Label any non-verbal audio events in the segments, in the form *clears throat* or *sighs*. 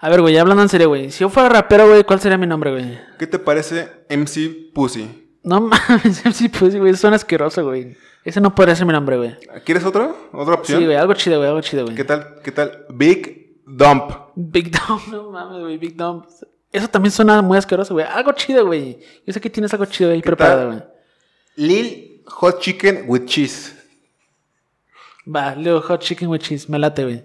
A ver, güey, hablando en serio, güey. Si yo fuera rapero, güey, ¿cuál sería mi nombre, güey? ¿Qué te parece MC Pussy? No *laughs* mames, MC Pussy, güey. Suena asqueroso, güey. Ese no podría ser mi nombre, güey. ¿Quieres otro? ¿Otra opción? Sí, güey, algo chido, güey, algo chido, güey. ¿Qué tal? ¿Qué tal? Big Dump. Big Dump, *laughs* no mames, güey, Big Dump. Eso también suena muy asqueroso, güey. Algo chido, güey. Yo sé que tienes algo chido ahí ¿Qué preparado, güey. Lil Hot Chicken with Cheese. Va, Leo Hot Chicken with Cheese. Me late, güey.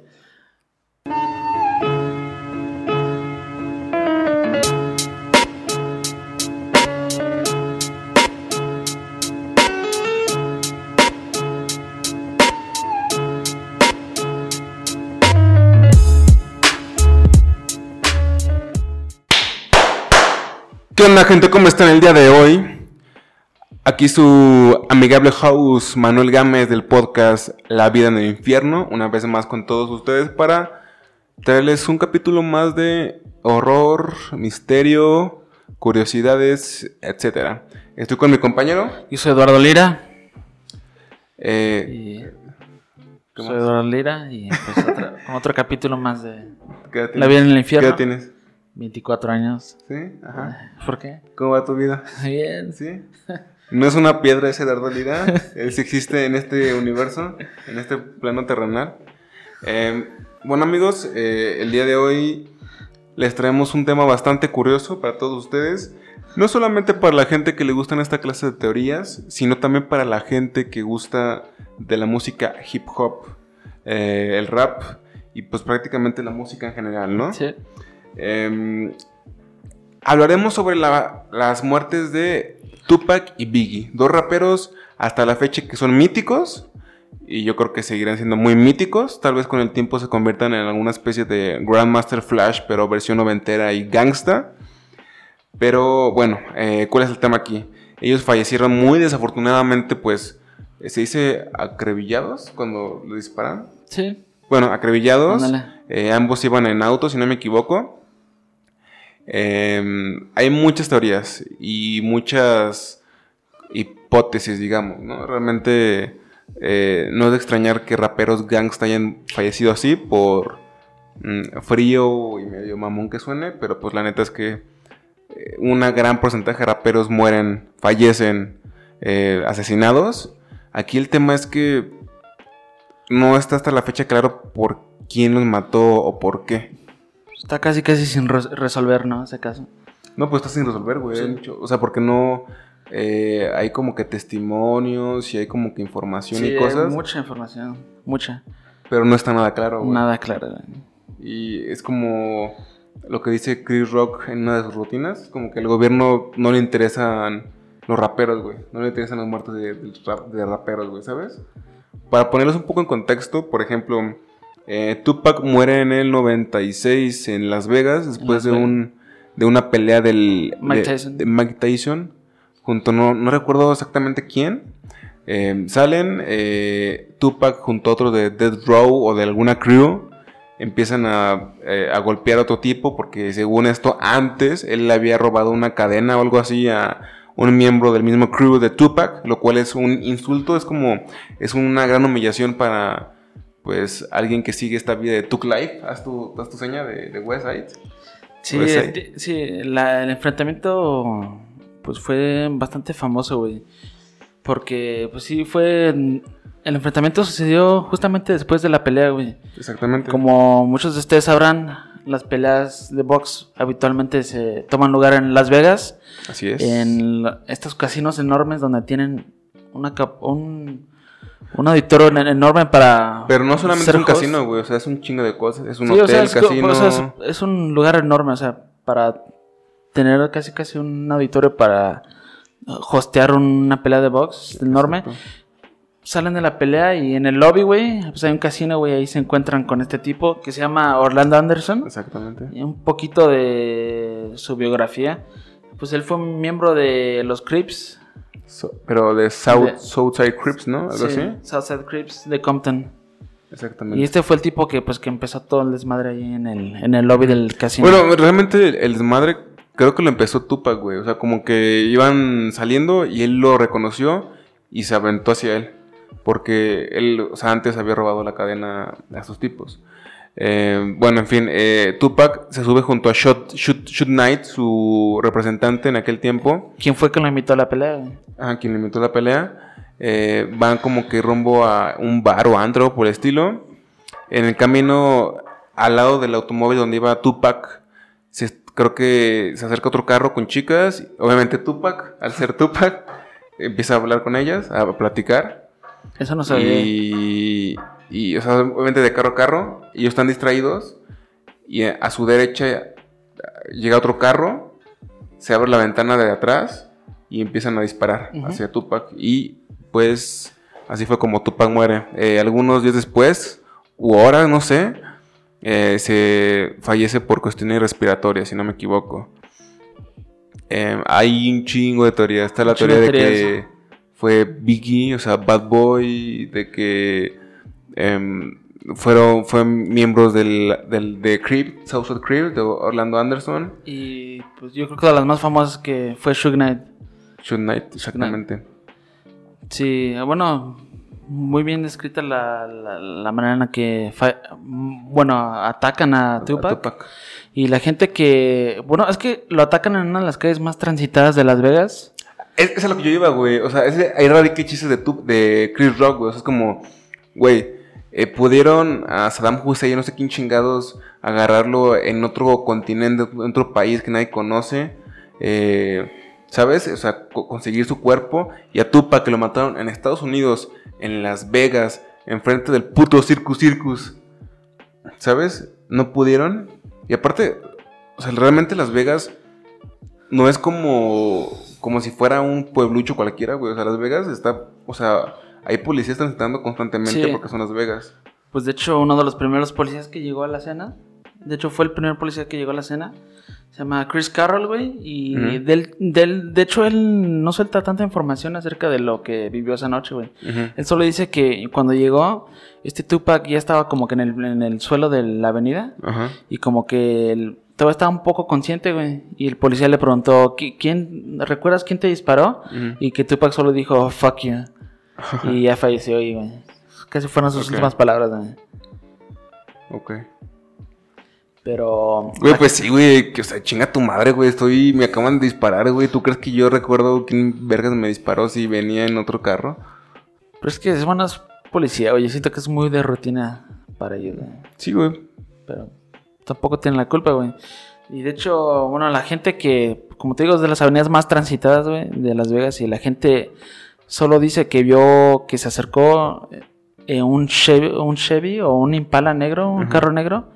¿Qué onda, gente? ¿Cómo están el día de hoy? Aquí su amigable host Manuel Gámez del podcast La vida en el infierno, una vez más con todos ustedes para traerles un capítulo más de horror, misterio, curiosidades, etcétera. Estoy con mi compañero. Yo soy Eduardo Lira. eh, Y... ¿Qué Soy? Eduardo Lira y pues otro, *laughs* con otro capítulo más de ¿qué edad La vida en el infierno. ¿Qué edad tienes? 24 años. ¿Sí? Ajá. ¿Por qué? ¿Cómo va tu vida? *laughs* Bien. ¿Sí? No es una piedra ese Dardo Lira. Él sí existe en este universo, en este plano terrenal. Eh, bueno, amigos, eh, el día de hoy les traemos un tema bastante curioso para todos ustedes. No solamente para la gente que le gustan esta clase de teorías, sino también para la gente que gusta de la música hip hop, eh, el rap y pues prácticamente la música en general, ¿no? Sí. Eh, hablaremos sobre la- las muertes de Tupac y Biggie, dos raperos hasta la fecha que son míticos y yo creo que seguirán siendo muy míticos. Tal vez con el tiempo se conviertan en alguna especie de Grandmaster Flash, pero versión noventera y gangsta. Pero bueno, eh, ¿cuál es el tema aquí? Ellos fallecieron muy desafortunadamente, pues eh, se dice acrevillados cuando le disparan. Sí. Bueno, acrevillados. Eh, ambos iban en auto, si no me equivoco. Eh, hay muchas teorías y muchas hipótesis, digamos. Realmente eh, no es de extrañar que raperos gangsta hayan fallecido así por mm, frío y medio mamón que suene, pero pues la neta es que eh, una gran porcentaje de raperos mueren, fallecen eh, asesinados. Aquí el tema es que no está hasta la fecha claro por quién los mató o por qué. Está casi casi sin res- resolver, ¿no? Ese caso. No, pues está sin resolver, güey. Sí. hay O sea, porque no eh, hay como que testimonios y hay como que información Sí, y hay cosas, mucha información. Mucha. pero no está nada claro, güey. Nada claro. güey. Y es como lo que dice Chris Rock en una de sus rutinas, como que al gobierno no le interesan los raperos, güey. No le interesan los muertos de, de raperos, güey, ¿sabes? Para ponerlos un poco en contexto, por ejemplo, eh, Tupac muere en el 96 en Las Vegas después Las de un de una pelea del Mike de- Tyson. de Mike Tyson junto no, no recuerdo exactamente quién. Eh, salen eh, Tupac junto a otro de Death Row o de alguna crew empiezan a, eh, a golpear a otro tipo porque según esto antes él le había robado una cadena o algo así a un miembro del mismo crew de Tupac, lo cual es un insulto, es como es una gran humillación para pues alguien que sigue esta vida de Tuk Life, haz tu, haz tu seña de, de West Side. Sí, sí. la- el enfrentamiento pues fue bastante famoso, güey. Porque pues sí fue el enfrentamiento sucedió justamente después de la pelea, güey. Exactamente. Como muchos de ustedes sabrán, las peleas de box habitualmente se toman lugar en Las Vegas, Así es. en estos casinos enormes donde tienen una un un auditorio en- enorme para Pero no solamente es un host. casino, güey, o sea, es un chingo de cosas, es un Sí, hotel, o sea, es, co- casino. o sea, es- es un lugar enorme, o sea, para tener casi casi un auditorio para hostear una pelea de box enorme. Exacto. Salen de la pelea y en el lobby, güey, pues hay un casino, güey, ahí se encuentran con este tipo que se llama Orlando Anderson. Exactamente. Y un poquito de su biografía. Pues él fue miembro de los Crips. So- pero de South, De- Southside Crips, ¿no? Algo sí, así. Southside Crips de Compton. Exactamente. Y este fue el tipo que pues que empezó todo el desmadre ahí en el, en el lobby del casino. Bueno, realmente el- el desmadre creo que lo empezó Tupac, güey. O sea, como que iban saliendo y él lo reconoció y se aventó hacia él. Porque él, o sea, antes había robado la cadena a estos tipos. Eh, bueno, en fin, eh, Tupac se sube junto a Shoot, Shoot, Shoot Knight, su representante en aquel tiempo. ¿Quién fue que lo invitó a la pelea? güey? a quien le invitó la pelea. Eh, van como que rumbo a un bar o antro por el estilo. En el camino al lado del automóvil donde iba Tupac, se- creo que se acerca otro carro con chicas. Obviamente Tupac, al ser Tupac, *laughs* empieza a hablar con ellas, a platicar. Eso no sabía. Y, y, o sea, obviamente de carro a carro, ellos están distraídos. Y a su derecha llega otro carro, se abre la ventana de atrás y empiezan a disparar hacia Tupac. Y pues así fue como Tupac muere. Eh, algunos días después, u horas, no sé, eh, se fallece por cuestiones respiratorias, si no me equivoco. Eh, hay un chingo de teorías. Está la teoría de que fue Biggie, o sea, Bad Boy, de que em, fueron, fueron miembros del, del, de Creep, Southside Creep, de Orlando Anderson, Y pues yo creo que de las más famosas que fue Suge Knight. Shoot Knight, exactamente. Sí, bueno, muy bien descrita la, la, la manera en la que, bueno, atacan a. Tupac. Y la gente que, bueno, es que lo atacan en una de las calles más transitadas de Las Vegas. Es, es a lo que yo iba, güey. O sea, ese, ahí radica chistes de, tu- de Chris Rock, güey. O sea, es como, güey, eh, pudieron a Saddam Hussein, no sé quién chingados, agarrarlo en otro continente, en otro país que nadie conoce. eh, ¿Sabes? O sea, co- conseguir su cuerpo. Y a Tupac que lo mataron en Estados Unidos, en Las Vegas, enfrente del puto Circus Circus. ¿Sabes? No pudieron. Y aparte, o sea, realmente Las Vegas no es como, como si fuera un pueblucho cualquiera, güey. O sea, Las Vegas está, o sea, hay policías transitando constantemente Sí. porque son Las Vegas. Pues de hecho, uno de los primeros policías que llegó a la escena, de hecho fue el primer policía que llegó a la escena, se llama Chris Carroll, güey, y del, del- de hecho él no suelta tanta información acerca de lo que vivió esa noche, güey. Él solo dice que cuando llegó, este Tupac ya estaba como que en el, en el suelo de la avenida Ajá. y como que él todavía estaba un poco consciente, güey. Y el policía le preguntó, "¿Qui- ¿quién, recuerdas quién te disparó? Y que Tupac solo dijo, fuck you. y ya falleció y, güey. Casi fueron sus últimas palabras, güey. Ok. Pero... Güey, pues sí, güey. Que, o sea, chinga tu madre, güey. Estoy, me acaban de disparar, güey. ¿Tú crees que yo recuerdo quién vergas me disparó si venía en otro carro? Pero es que es bueno, es policía, oye. Siento que es muy de rutina para ellos, güey. Sí, güey. Pero tampoco tienen la culpa, güey. Y de hecho, bueno, la gente que, como te digo, es de las avenidas más transitadas, güey, de Las Vegas. Y la gente solo dice que vio que se acercó eh, un, Chevy, un Chevy o un Impala negro, un carro negro.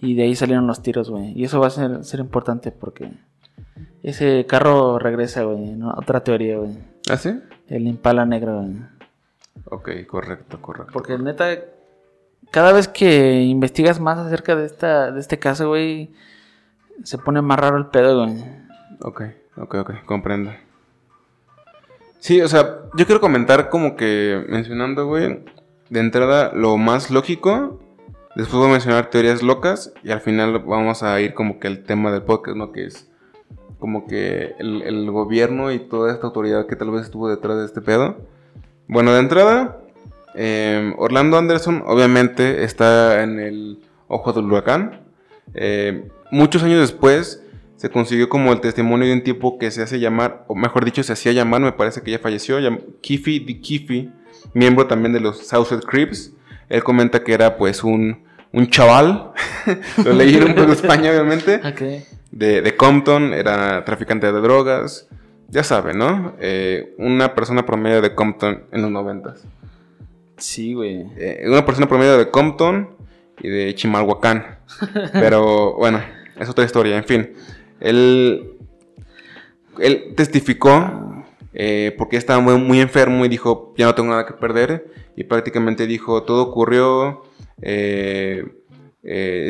Y de ahí salieron los tiros, güey. Y eso va a ser, ser importante porque ese carro regresa, güey. ¿no? Otra teoría, güey. ¿Ah, sí? El Impala negro, güey. Ok, correcto, correcto. Porque neta, cada vez que investigas más acerca de esta, de este caso, güey, se pone más raro el pedo, güey. Ok, ok, ok, comprendo. Sí, o sea, yo quiero comentar como que mencionando, güey, de entrada lo más lógico, después voy a mencionar teorías locas y al final vamos a ir como que al tema del podcast, ¿no? Que es como que el, el gobierno y toda esta autoridad que tal vez estuvo detrás de este pedo. Bueno, de entrada, eh, Orlando Anderson obviamente está en el ojo del huracán. Eh, muchos años después se consiguió como el testimonio de un tipo que se hace llamar, o mejor dicho, se hacía llamar, me parece que ya falleció, Kiffy D. Kiffy, miembro también de los Southside Crips. Él comenta que era pues un, un chaval, *laughs* lo leí en un poco de España obviamente, *laughs* de, de Compton, era traficante de drogas, ya saben, ¿no? Eh, una persona promedio de Compton en los noventas. Sí, güey. Eh, una persona promedio de Compton y de Chimalhuacán. *laughs* Pero bueno, es otra historia. En fin, él, él testificó eh, porque estaba muy, muy enfermo y dijo, ya no tengo nada que perder. Y prácticamente dijo, todo ocurrió. eh,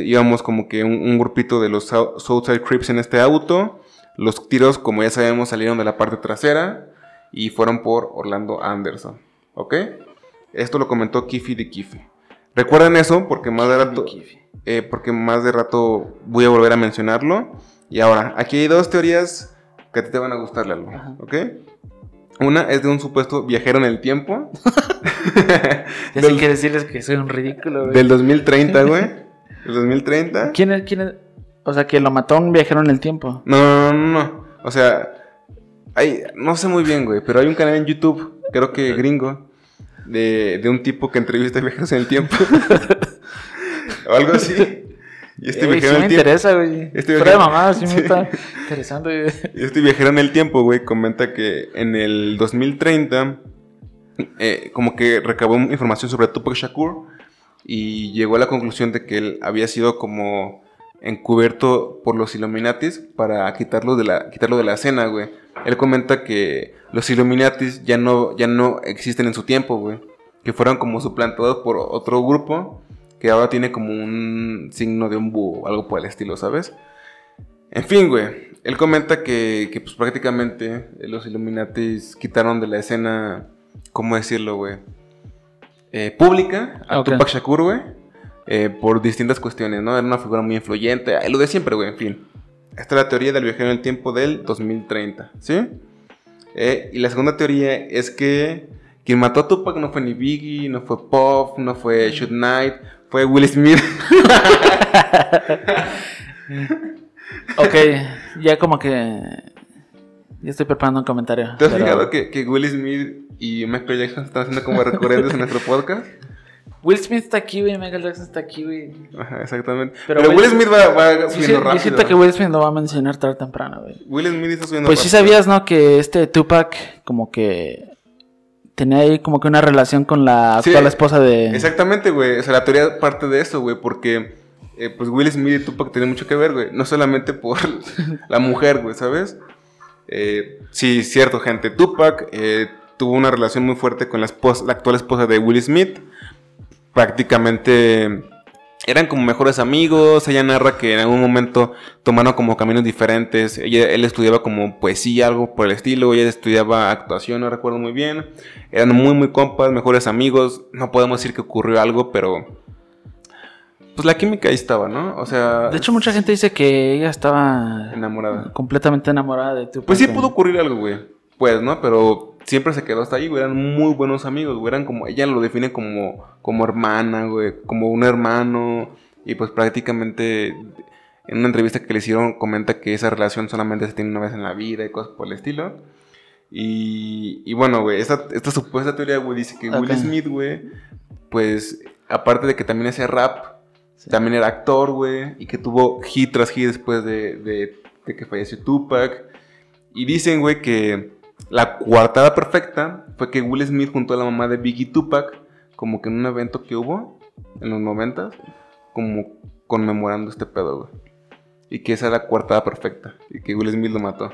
íbamos como que un, un grupito de los Sou- Southside Crips en este auto. Los tiros, como ya sabemos, salieron de la parte trasera y fueron por Orlando Anderson. ¿Ok? Esto lo comentó Kiffy de Kiffy. Recuerden eso porque más de rato, eh, porque más de rato voy a volver a mencionarlo. Y ahora, aquí hay dos teorías que a ti te van a gustar, Lalo. Ajá. ¿Ok? Una es de un supuesto viajero en el tiempo. *laughs* *laughs* Ya Del- que decirles que soy un ridículo, güey. del *laughs* 2030, güey. ¿El 2030? ¿Quién es, quién es? O sea, que lo mató un viajero en el tiempo. No, no, no, no. O sea, hay, no sé muy bien, güey, pero hay un canal en YouTube, creo que gringo, de, de un tipo que entrevista viajeros en el tiempo. o *laughs* algo así. Y este viajero sí en el me interesa, güey. Este Fuera de mamá, sí, me *laughs* está interesando, güey. Y este viajero en el tiempo, güey, comenta que en el 2030, eh, como que recabó información sobre Tupac Shakur y llegó a la conclusión de que él había sido como encubierto por los Illuminatis para quitarlo de la, quitarlo de la escena, güey. Él comenta que los Illuminatis ya no, ya no existen en su tiempo, güey. Que fueron como suplantados por otro grupo que ahora tiene como un signo de un búho o algo por el estilo, ¿sabes? En fin, güey. Él comenta que, que pues prácticamente los Illuminatis quitaron de la escena, ¿cómo decirlo, güey? Eh, pública a Tupac Shakur, güey. Eh, por distintas cuestiones, ¿no? Era una figura muy influyente, lo de siempre, güey, en fin. Esta es la teoría del viajero en el tiempo del 2030, ¿sí? Eh, y la segunda teoría es que quien mató a Tupac no fue ni Biggie, no fue Puff, no fue Shoot Knight, fue Will Smith. *laughs* ok, ya como que. Ya estoy preparando un comentario. ¿Te has fijado que, que, Will Smith y Michael Jackson están haciendo como recurrentes en nuestro podcast? Will Smith está aquí, güey. Michael Jackson está aquí, güey. Ajá, exactamente. Pero, Will, Smith va, va subiendo rápido. Yo siento que Will Smith lo va a mencionar tarde o temprano, güey. Will Smith está subiendo Pues sí sabías, ¿no? Que este Tupac, como que tenía ahí como que una relación con la actual esposa de. Exactamente, güey. O sea, la teoría parte de eso, güey, porque eh, pues Will Smith y Tupac tienen mucho que ver, güey. No solamente por *laughs* la mujer, güey, ¿sabes? Eh, sí, cierto, gente. Tupac eh, tuvo una relación muy fuerte con la, esposa, la actual esposa de Will Smith. Prácticamente eran como mejores amigos. Ella narra que en algún momento tomaron como caminos diferentes. Ella, él estudiaba como poesía, algo por el estilo. Ella estudiaba actuación, no recuerdo muy bien. Eran muy, muy compas, mejores amigos. No podemos decir que ocurrió algo, pero. Pues la química ahí estaba, ¿no? O sea. De hecho, mucha gente dice que ella estaba. Enamorada. Completamente enamorada de tu Pues sí pudo ocurrir algo, güey. Pues, ¿no? Pero siempre se quedó hasta ahí, güey. Eran muy buenos amigos, güey. Eran como. Ella lo define como, como hermana, güey. Como un hermano. Y pues prácticamente. En una entrevista que le hicieron, comenta que esa relación solamente se tiene una vez en la vida y cosas por el estilo. Y, y bueno, güey, esta, esta, supuesta teoría, güey, dice que Will Smith, güey, pues, aparte de que también hacía rap, también era actor, güey, y que tuvo hit tras hit después de, de, de que falleció Tupac. Y dicen, güey, que la coartada perfecta fue que Will Smith junto a la mamá de Biggie Tupac, como que en un evento que hubo en los momentos, como conmemorando este pedo, güey. Y que esa era la coartada perfecta, y que Will Smith lo mató.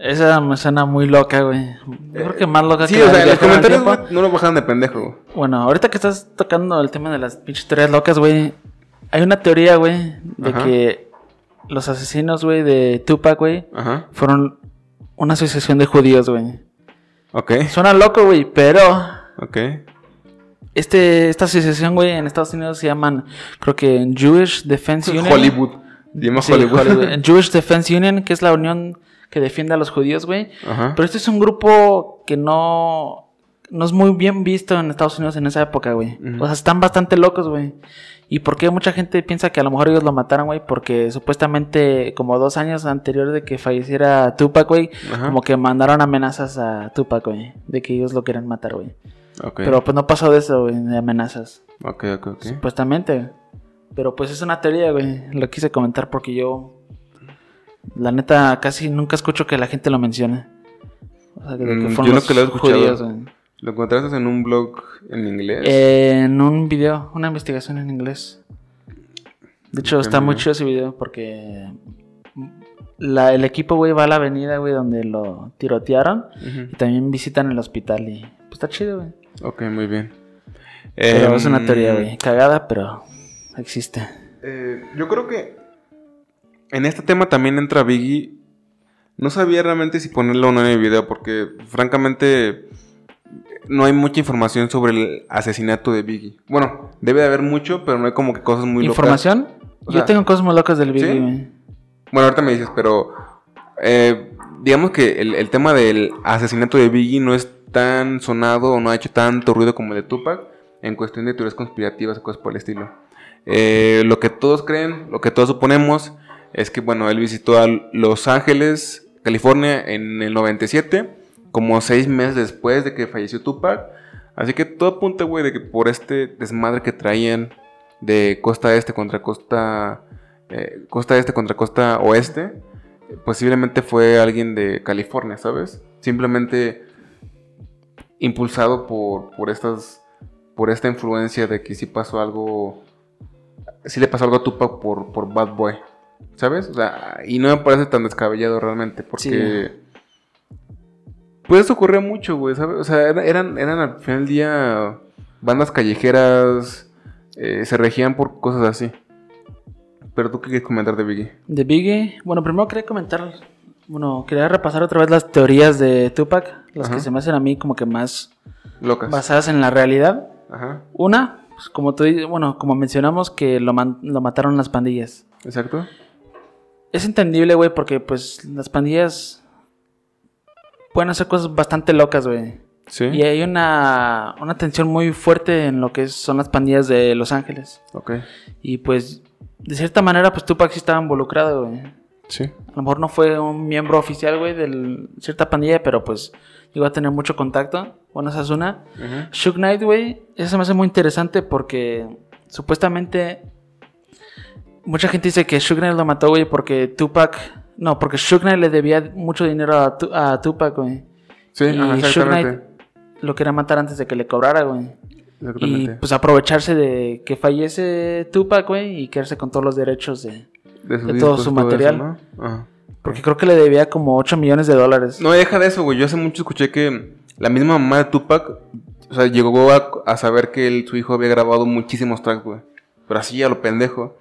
Esa me suena muy loca, güey. Yo creo que más loca sí, que o sea, los comentarios no lo bajan de pendejo, güey. Bueno, ahorita que estás tocando el tema de las pinches teorías locas, güey. Hay una teoría, güey, de que los asesinos, güey, de Tupac, güey, fueron una asociación de judíos, güey. Ok. Suena loco, güey, pero. Ok. Este, esta asociación, güey, en Estados Unidos se llaman, creo que Jewish Defense Union. Hollywood. Sí, Hollywood. Hollywood. *laughs* Jewish Defense Union, que es la unión que defiende a los judíos, güey. Pero este es un grupo que no, no es muy bien visto en Estados Unidos en esa época, güey. O sea, están bastante locos, güey. ¿Y por qué mucha gente piensa que a lo mejor ellos lo mataron, güey? Porque supuestamente, como dos años anterior de que falleciera Tupac, güey, como que mandaron amenazas a Tupac, güey, de que ellos lo querían matar, güey. Pero pues no pasó de eso, güey, de amenazas. Ok, ok, ok. Supuestamente. Pero pues es una teoría, güey. Lo quise comentar porque yo la neta, casi nunca escucho que la gente lo mencione. O sea, que, mm, yo no que lo he escuchado. ¿Lo encontraste en un blog en inglés? en un video, una investigación en inglés. De hecho, está muy chido ese video porque la, el equipo, güey, va a la avenida, güey, donde lo tirotearon. Y también visitan el hospital y pues está chido, güey. Ok, muy bien. Pero es una teoría, güey. Em, Cagada, pero existe. Eh, yo creo que en este tema también entra Biggie. No sabía realmente si ponerlo o no en el video porque francamente no hay mucha información sobre el asesinato de Biggie. Bueno, debe de haber mucho, pero no hay como que cosas muy locas. ¿Información? Yo tengo cosas muy locas del Biggie. Bueno, ahorita me dices, pero eh, digamos que el, tema del asesinato de Biggie no es tan sonado o no ha hecho tanto ruido como el de Tupac en cuestión de teorías conspirativas o cosas por el estilo. Eh, lo que todos creen, lo que todos suponemos, es que, bueno, él visitó a Los Ángeles, California, en el 97, como seis meses después de que falleció Tupac. Así que todo apunta, güey, de que por este desmadre que traían de costa este contra costa, eh, costa este contra costa oeste, posiblemente fue alguien de California, ¿sabes? Simplemente impulsado por, por estas, por esta influencia de que sí pasó algo, sí le pasó algo a Tupac por, por Bad Boy, ¿sabes? O sea, y no me parece tan descabellado realmente, porque... Pues eso ocurrió mucho, güey, ¿sabes? O sea, eran, eran al final del día bandas callejeras, eh, se regían por cosas así. Pero tú qué quieres comentar de Biggie? De Biggie, bueno, primero quería comentar, bueno, quería repasar otra vez las teorías de Tupac, las que se me hacen a mí como que más Locas. basadas en la realidad. Ajá, Una, pues, como tú, bueno, como mencionamos que lo, man- lo mataron las pandillas. exacto. Es entendible, güey, porque pues las pandillas pueden hacer cosas bastante locas, güey. Sí. Y hay una, una tensión muy fuerte en lo que son las pandillas de Los Ángeles. Ok. Y pues, de cierta manera, pues Tupac sí estaba involucrado, güey. Sí. A lo mejor no fue un miembro oficial, güey, de cierta pandilla, pero pues llegó a tener mucho contacto. Bueno, esa es una. Ujú. Shook Knight, güey, eso se me hace muy interesante porque supuestamente mucha gente dice que Shook Knight lo mató, güey, porque Tupac... No, porque Shook Knight le debía mucho dinero a, Tu- a Tupac, güey. Sí, y ajá, Shook exactamente. Knight lo quería matar antes de que le cobrara, güey. Y Exactamente. pues aprovecharse de que fallece Tupac, güey, y quedarse con todos los derechos de... de, todo su todo material. eso, ¿no? Ajá. Porque creo que le debía como 8 millones de dólares. No, deja de eso, güey. Yo hace mucho escuché que la misma mamá de Tupac, o sea, llegó a, a saber que él- su hijo había grabado muchísimos tracks, güey. Pero así a lo pendejo.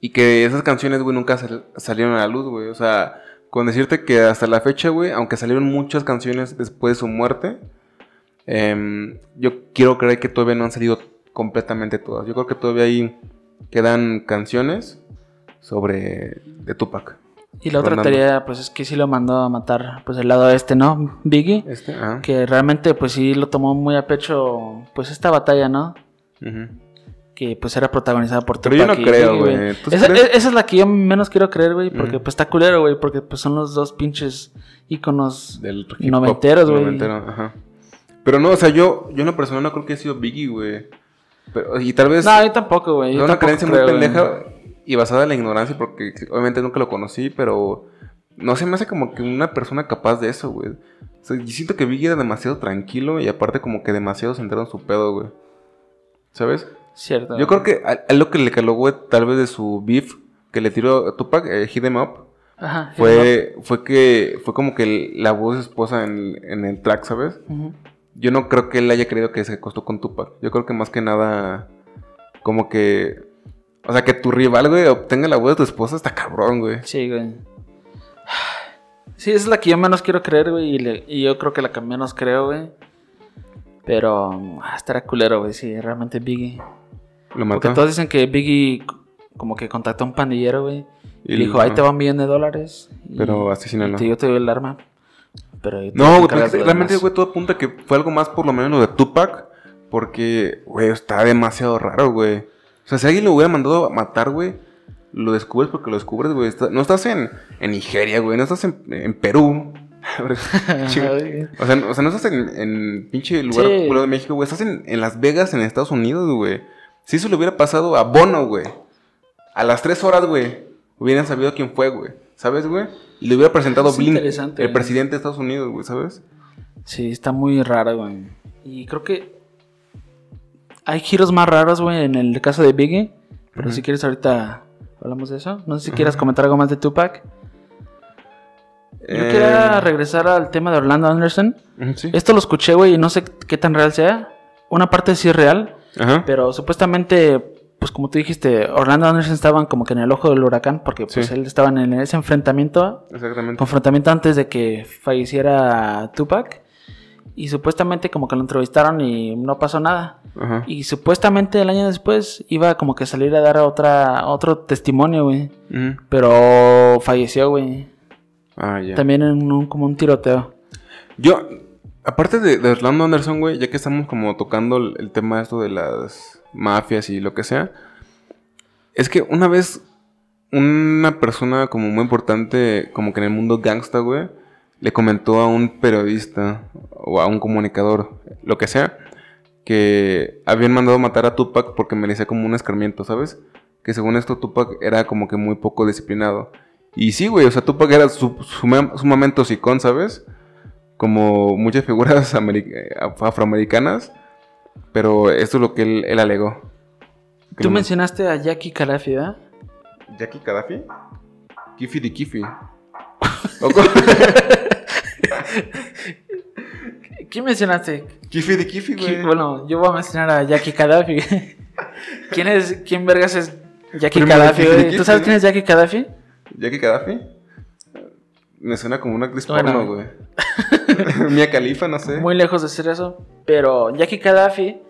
Y que esas canciones, güey, nunca sal- salieron a la luz, güey. O sea, con decirte que hasta la fecha, güey, aunque salieron muchas canciones después de su muerte, em, yo quiero creer que todavía no han salido completamente todas. Yo creo que todavía ahí quedan canciones sobre de Tupac. Y la otra teoría, pues es que sí lo mandó a matar, pues el lado este, ¿no? Biggie. Este. Que realmente, pues sí lo tomó muy a pecho, pues esta batalla, ¿no? Ujú. Que pues era protagonizada por Pero yo Tupac no creo, güey. ¿Tú Esa, es la que yo menos quiero creer, güey, porque Ujú. pues está culero, güey, porque pues son los dos pinches íconos del noventeros, güey. noventero, ajá. Pero no, o sea, yo, yo en lo personal no creo que haya sido Biggie, güey. Pero, y tal vez No, yo tampoco, güey. es una creencia muy creo, pendeja y basada en la ignorancia, porque obviamente nunca lo conocí, pero no se me hace como que una persona capaz de eso, güey. O sea, yo siento que Biggie era demasiado tranquilo y aparte como que demasiado centrado en su pedo, güey. ¿Sabes? Cierto. Yo creo que a, a lo que le caló, güey, tal vez de su beef que le tiró a Tupac, eh, Hit 'em Up, Ajá. fue, fue que fue como que la voz esposa en, en el track, ¿sabes? Yo no creo que él haya creído que se acostó con Tupac. Yo creo que más que nada, como que. O sea, que tu rival, güey, obtenga la voz de tu esposa está cabrón, güey. Sí, güey. Sí, esa es la que yo menos quiero creer, güey. Y, le- y yo creo que la que menos creo, güey. Pero ah, estará culero, güey. Sí, realmente Biggie. Lo Porque mató. todos dicen que Biggie como que contactó a un pandillero, güey. Y, Y le dijo, ahí te va un millón de dólares. Pero asesínalo. y yo te doy el arma. Pero No, güey, porque realmente, demás". güey, todo apunta que fue algo más por lo menos lo de Tupac. Porque, güey, está demasiado raro, güey. O sea, si alguien lo hubiera mandado a matar, güey, lo descubres porque lo descubres, güey. Está- no estás en, en Nigeria, güey. No estás en, en Perú. *laughs* *laughs* O sea, no- o sea, no estás en, en pinche lugar Sí. de México, güey. Estás en, en Las Vegas, en Estados Unidos, güey. Si eso le hubiera pasado a Bono, güey. A las tres horas, güey. Hubieran sabido quién fue, güey. ¿Sabes, güey? Y le hubiera presentado Es Blink, el güey. presidente de Estados Unidos, güey, ¿sabes? Sí, está muy raro, güey. Y creo que hay giros más raros, güey, en el caso de Biggie. Pero si quieres ahorita hablamos de eso. No sé si quieras comentar algo más de Tupac. Yo Eh, quería regresar al tema de Orlando Anderson. Sí. Esto lo escuché, güey, y no sé qué tan real sea. Una parte sí es real, Ajá. pero supuestamente, pues como tú dijiste, Orlando Anderson estaban como que en el ojo del huracán, porque pues Sí. él estaba en ese enfrentamiento Exactamente. confrontamiento antes de que falleciera Tupac. Y supuestamente como que lo entrevistaron y no pasó nada. Ajá. Y supuestamente el año después iba como que a salir a dar otra, otro testimonio, güey. Pero falleció, güey. Ah, ya. También en un, como un tiroteo. Yo, aparte de, Orlando Anderson, güey, ya que estamos como tocando el, tema esto de las mafias y lo que sea, Es que una vez una persona como muy importante, como que en el mundo gangsta, güey, le comentó a un periodista o a un comunicador, lo que sea, que habían mandado matar a Tupac porque merecía como un escarmiento, ¿sabes? Que según esto Tupac era como que muy poco disciplinado. Y sí, güey, o sea, Tupac era su, sumamente hocicón, ¿sabes? Como muchas figuras *laughs* afroamericanas. Pero esto es lo que él, alegó. Tú mencionaste a Jackie Gaddafi, ¿verdad? ¿Jackie Gaddafi? Kifi de Kifi. *laughs* *laughs* ¿Quién mencionaste? Kifi de Kifi, güey. Bueno, yo voy a mencionar a Jackie Gaddafi. ¿Quién es, quién vergas es Jackie Gaddafi, güey? ¿Tú sabes quién es Jackie Gaddafi? ¿Jackie Gaddafi? Me suena como una actriz porno, güey. *laughs* Mia Califa, no sé. Muy lejos de ser eso. Pero Jackie Gaddafi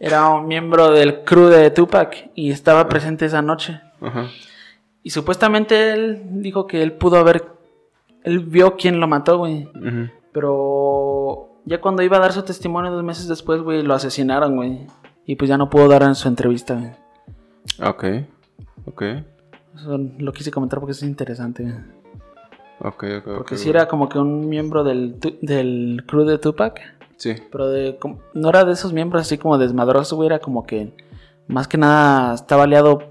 era un miembro del crew de Tupac y estaba presente esa noche. Ajá. Y supuestamente él dijo que él pudo haber. Él vio quién lo mató, güey. Pero ya cuando iba a dar su testimonio dos meses después, güey, lo asesinaron, güey. Y pues ya no pudo dar en su entrevista, güey. Ok, ok. Eso lo quise comentar porque es interesante. Ok, ok, Porque si era como que un miembro del, del crew de Tupac. Sí. Pero de, no era de esos miembros así como desmadroso, güey. Era como que más que nada estaba aliado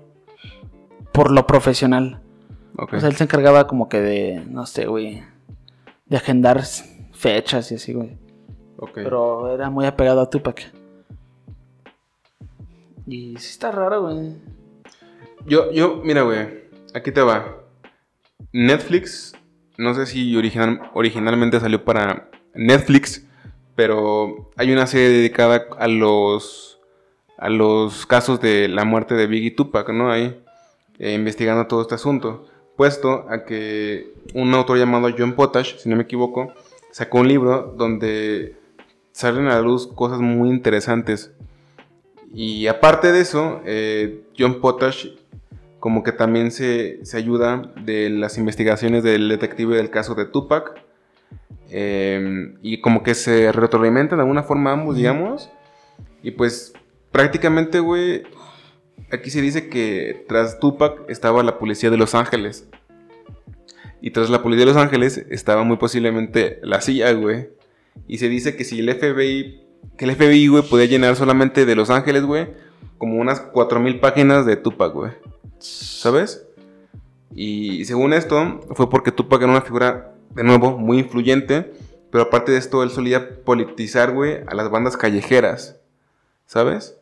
por lo profesional. Okay. O sea, él se encargaba como que de, no sé, güey, de agendar fechas y así, güey. Okay. Pero era muy apegado a Tupac. Y sí está raro, güey. Yo, yo, mira, güey, aquí te va. Netflix, no sé si original, originalmente salió para Netflix, pero hay una serie dedicada a los a los casos de la muerte de Biggie Tupac, ¿no? Ahí eh, investigando todo este asunto, puesto a que un autor llamado John Potash, si no me equivoco, sacó un libro donde salen a la luz cosas muy interesantes. Y aparte de eso, eh, John Potash como que también se, ayuda de las investigaciones del detective del caso de Tupac. Eh, y como que se retroalimentan de alguna forma ambos, digamos. Y pues prácticamente, güey, aquí se dice que tras Tupac estaba la policía de Los Ángeles. Y tras la policía de Los Ángeles estaba muy posiblemente la CIA, güey. Y se dice que si el FBI, que el FBI, güey, podía llenar solamente de Los Ángeles, güey, como unas 4000 páginas de Tupac, güey. ¿Sabes? Y según esto, fue porque Tupac era una figura, de nuevo, muy influyente. Pero aparte de esto, él solía politizar, güey, a las bandas callejeras. ¿Sabes?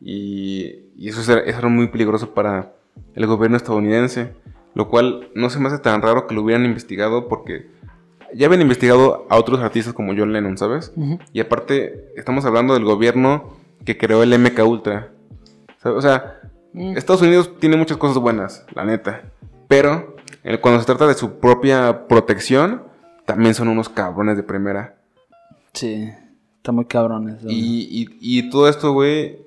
Y, eso, era, muy peligroso para el gobierno estadounidense. Lo cual no se me hace tan raro que lo hubieran investigado porque ya habían investigado a otros artistas como John Lennon, ¿sabes? Y aparte, estamos hablando del gobierno que creó el MK Ultra. O sea, mm. Estados Unidos tiene muchas cosas buenas, la neta. Pero cuando se trata de su propia protección, también son unos cabrones de primera. Sí, están muy cabrones. Y, y, todo esto, güey,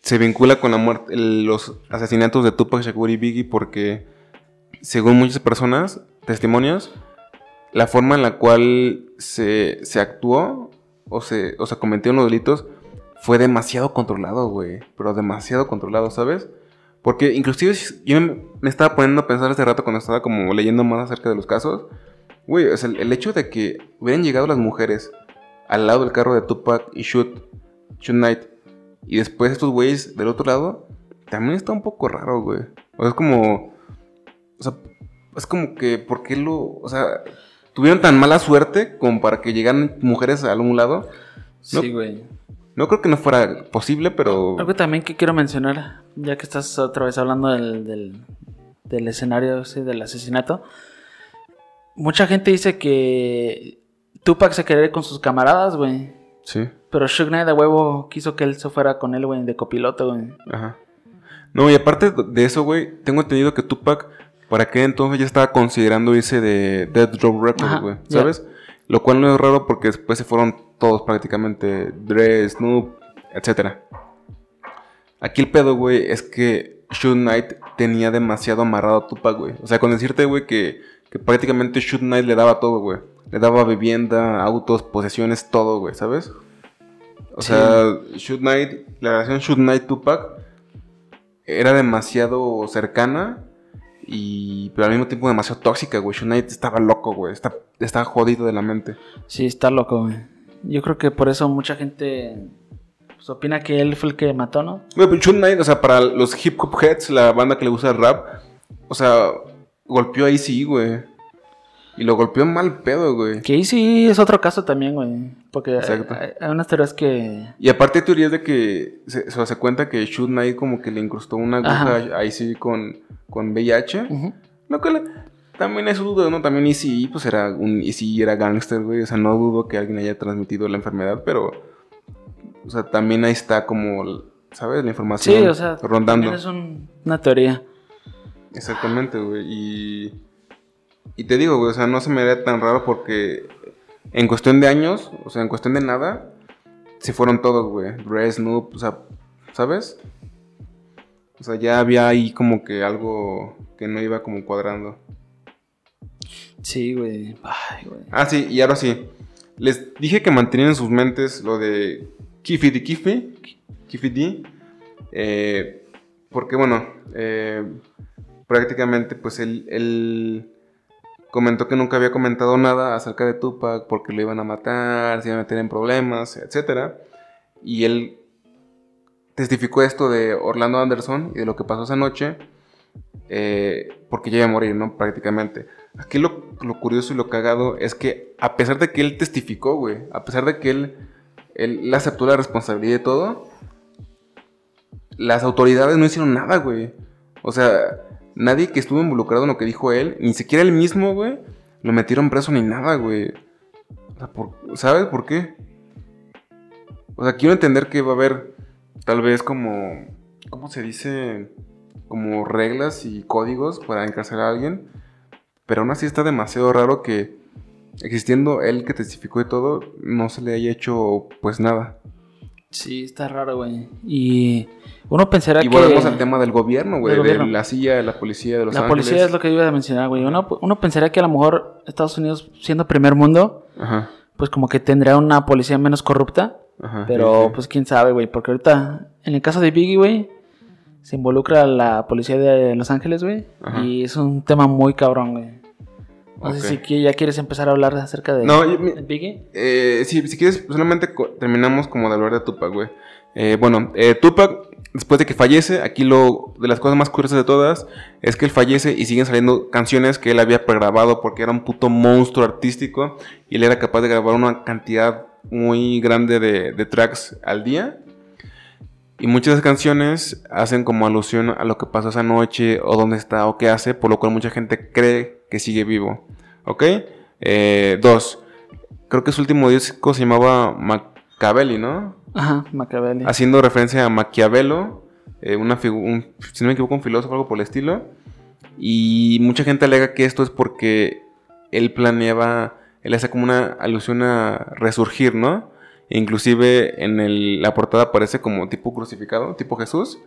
se vincula con la muerte, los asesinatos de Tupac Shakur y Biggie porque, según muchas personas, testimonios, la forma en la cual se, actuó o se, o se cometieron los delitos fue demasiado controlado, güey. Pero demasiado controlado, ¿sabes? Porque inclusive yo me estaba poniendo a pensar hace rato cuando estaba como leyendo más acerca de los casos. Güey, o sea, el, hecho de que hubieran llegado las mujeres al lado del carro de Tupac y Shoot, Shoot Knight y después estos güeyes del otro lado, también está un poco raro, güey. O sea, es como. O sea, es como que, ¿por qué lo.? O sea, tuvieron tan mala suerte como para que llegaran mujeres a algún lado. sí, güey. No creo que no fuera posible, pero. Algo también que quiero mencionar, ya que estás otra vez hablando del, del, del escenario sí, del asesinato. Mucha gente dice que Tupac se quería ir con sus camaradas, güey. Sí. Pero Suge Knight de huevo quiso que él se fuera con él, güey, de copiloto, güey. Ajá. No, y aparte de eso, güey, tengo entendido que Tupac para qué entonces ya estaba considerando irse de Dead Drop Records, güey, ¿sabes? Lo cual no es raro porque después se fueron todos prácticamente, Dre, Snoop, etc. Aquí el pedo, güey, es que Shoot Knight tenía demasiado amarrado a Tupac, güey. O sea, con decirte, güey, que, que prácticamente Shoot Knight le daba todo, güey. Le daba vivienda, autos, posesiones, todo, güey, ¿sabes? O sea, Shoot Knight, la relación Shoot Knight Tupac era demasiado cercana y pero al mismo tiempo demasiado tóxica, güey. Knight estaba loco, güey. Está, estaba jodido de la mente. Sí, está loco, güey. Yo creo que por eso mucha gente pues, opina que él fue el que mató, ¿no? Güey, pero Shoot Knight, o sea, para los hip hop heads, la banda que le gusta el rap, o sea, golpeó ahí sí, güey. Y lo golpeó mal pedo, güey. Que sí es otro caso también, güey. Porque Exacto. hay, hay unas teorías que... Y aparte hay teorías de que se, se hace cuenta que Shoot Knight como que le incrustó una aguja Ajá. ahí sí con, con VIH. Ujú. Lo que le- también es duda, ¿no? También Easy pues era un Easy era gángster, güey. O sea, no dudo que alguien haya transmitido la enfermedad, pero o sea, también ahí está como, ¿sabes? La información Sí, o sea, rondando. es un- una teoría. Exactamente, güey. Y, y te digo, güey, o sea, no se me haría tan raro porque en cuestión de años, o sea, en cuestión de nada, se fueron todos, güey. Dre, Snoop, o sea, ¿sabes? O sea, ya había ahí como que algo que no iba como cuadrando. Sí, güey. Ay, güey. Ah, sí, y ahora sí. Les dije que mantenían en sus mentes lo de Kiffy de Kiffy. Kiffy D. eh, porque, bueno, eh, prácticamente, pues él comentó que nunca había comentado nada acerca de Tupac porque lo iban a matar, se iban a meter en problemas, etc. Y él testificó esto de Orlando Anderson y de lo que pasó esa noche. eh, porque ya iba a morir, ¿no? Prácticamente. Aquí lo, lo curioso y lo cagado es que a pesar de que él testificó, güey, a pesar de que él, él, aceptó la responsabilidad de todo, las autoridades no hicieron nada, güey. O sea, nadie que estuvo involucrado en lo que dijo él, ni siquiera él mismo, güey, lo metieron preso ni nada, güey. O sea, por- ¿Sabes por qué? O sea, quiero entender que va a haber tal vez como, ¿cómo se dice? Como reglas y códigos para encarcelar a alguien. Pero aún así está demasiado raro que existiendo él que testificó y todo, no se le haya hecho pues nada. Sí, está raro, güey. Y uno pensará Y que... volvemos al tema del gobierno, güey, de la silla, de la policía de Los La Ángeles. policía es lo que iba a mencionar, güey. Uno, uno pensaría que a lo mejor Estados Unidos, siendo primer mundo, Ajá, pues como que tendría una policía menos corrupta. ajá. Pero sí, sí. pues quién sabe, güey. Porque ahorita, en el caso de Biggie, güey, se involucra la policía de Los Ángeles, güey. Y es un tema muy cabrón, güey. No Ok. sé si ya quieres empezar a hablar acerca de, No, Biggie. Eh, sí, si quieres, solamente co- terminamos como de hablar de Tupac, güey. Eh, bueno, eh, Tupac, después de que fallece, aquí lo de las cosas más curiosas de todas es que él fallece y siguen saliendo canciones que él había pregrabado porque era un puto monstruo artístico y él era capaz de grabar una cantidad muy grande de, de tracks al día. Y muchas de esas canciones hacen como alusión a lo que pasó esa noche o dónde está o qué hace, por lo cual mucha gente cree que sigue vivo. ¿Ok? Eh, dos. Creo que su último disco se llamaba Machiavelli, ¿no? Ajá, Machiavelli. Haciendo referencia a Maquiavelo, eh, una un- si no me equivoco, un filósofo, algo por el estilo. Y mucha gente alega que esto es porque él planeaba, él hace como una alusión a resurgir, ¿no? E inclusive en el- la portada aparece como tipo crucificado, tipo Jesús.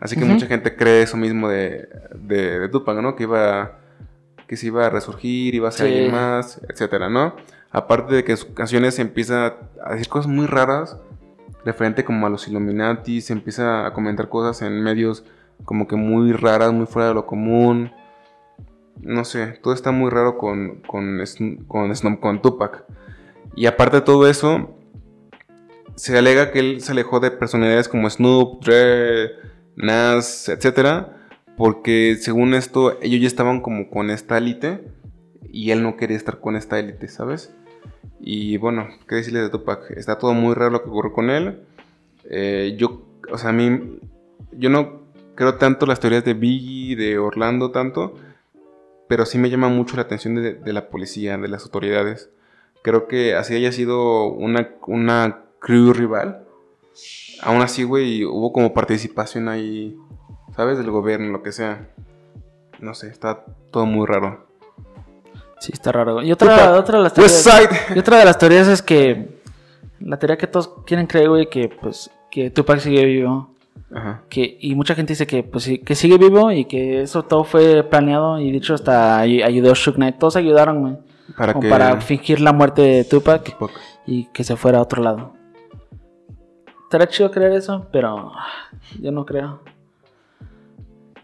Así que mucha gente cree eso mismo de, de, de Tupac, ¿no? Que iba que se iba a resurgir, iba a ser Sí. alguien más, etcétera, ¿no? Aparte de que en sus canciones se empieza a decir cosas muy raras, referente como a los Illuminati, se empieza a comentar cosas en medios como que muy raras, muy fuera de lo común. No sé, todo está muy raro con, con, con, Snoop- con Tupac. Y aparte de todo eso, se alega que él se alejó de personalidades como Snoop, Dre, Nas, etcétera, porque según esto ellos ya estaban como con esta élite y él no quería estar con esta élite, ¿sabes? Y bueno, qué decirle de Tupac, está todo muy raro lo que ocurrió con él. Eh, yo, o sea, a mí, yo no creo tanto las teorías de Biggie, de Orlando tanto, pero sí me llama mucho la atención de, de la policía, de las autoridades. Creo que así haya sido una, una crew rival. Aún así, güey, hubo como participación ahí, ¿sabes? Del gobierno, lo que sea. No sé, está todo muy raro. Sí, está raro. Y otra, otra de las teorías. Y otra de las teorías es que. La teoría que todos quieren creer, güey, que pues. Que Tupac sigue vivo. Ajá. Que, y mucha gente dice que pues sí, que sigue vivo y que eso todo fue planeado. Y dicho hasta ay- ayudó Shook Knight. Todos ayudaron, güey. Para que... para fingir la muerte de Tupac Tupac. y que se fuera a otro lado. Estará chido creer eso, pero yo no creo.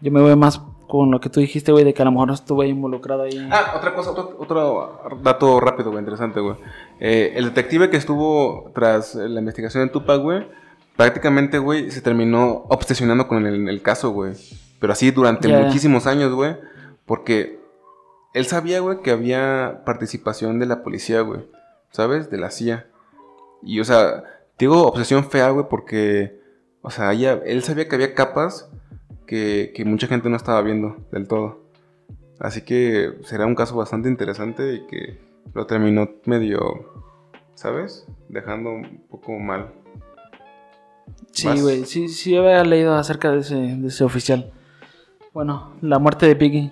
Yo me voy más con lo que tú dijiste, güey, de que a lo mejor no estuve involucrado ahí. Ah, otra cosa, otro, otro dato rápido, güey, interesante, güey. Eh, el detective que estuvo tras la investigación de Tupac, güey, prácticamente, güey, se terminó obsesionando con el, el caso, güey. Pero así durante muchísimos años, güey. Porque él sabía, güey, que había participación de la policía, güey. ¿Sabes? De la CIA. Y, o sea, digo obsesión fea, güey, porque, o sea, él sabía que había capas que, mucha gente no estaba viendo del todo. Así que será un caso bastante interesante y que lo terminó medio, ¿sabes? Dejando un poco mal. Sí, güey, sí, sí había leído acerca de ese, de ese oficial. Bueno, la muerte de Biggie.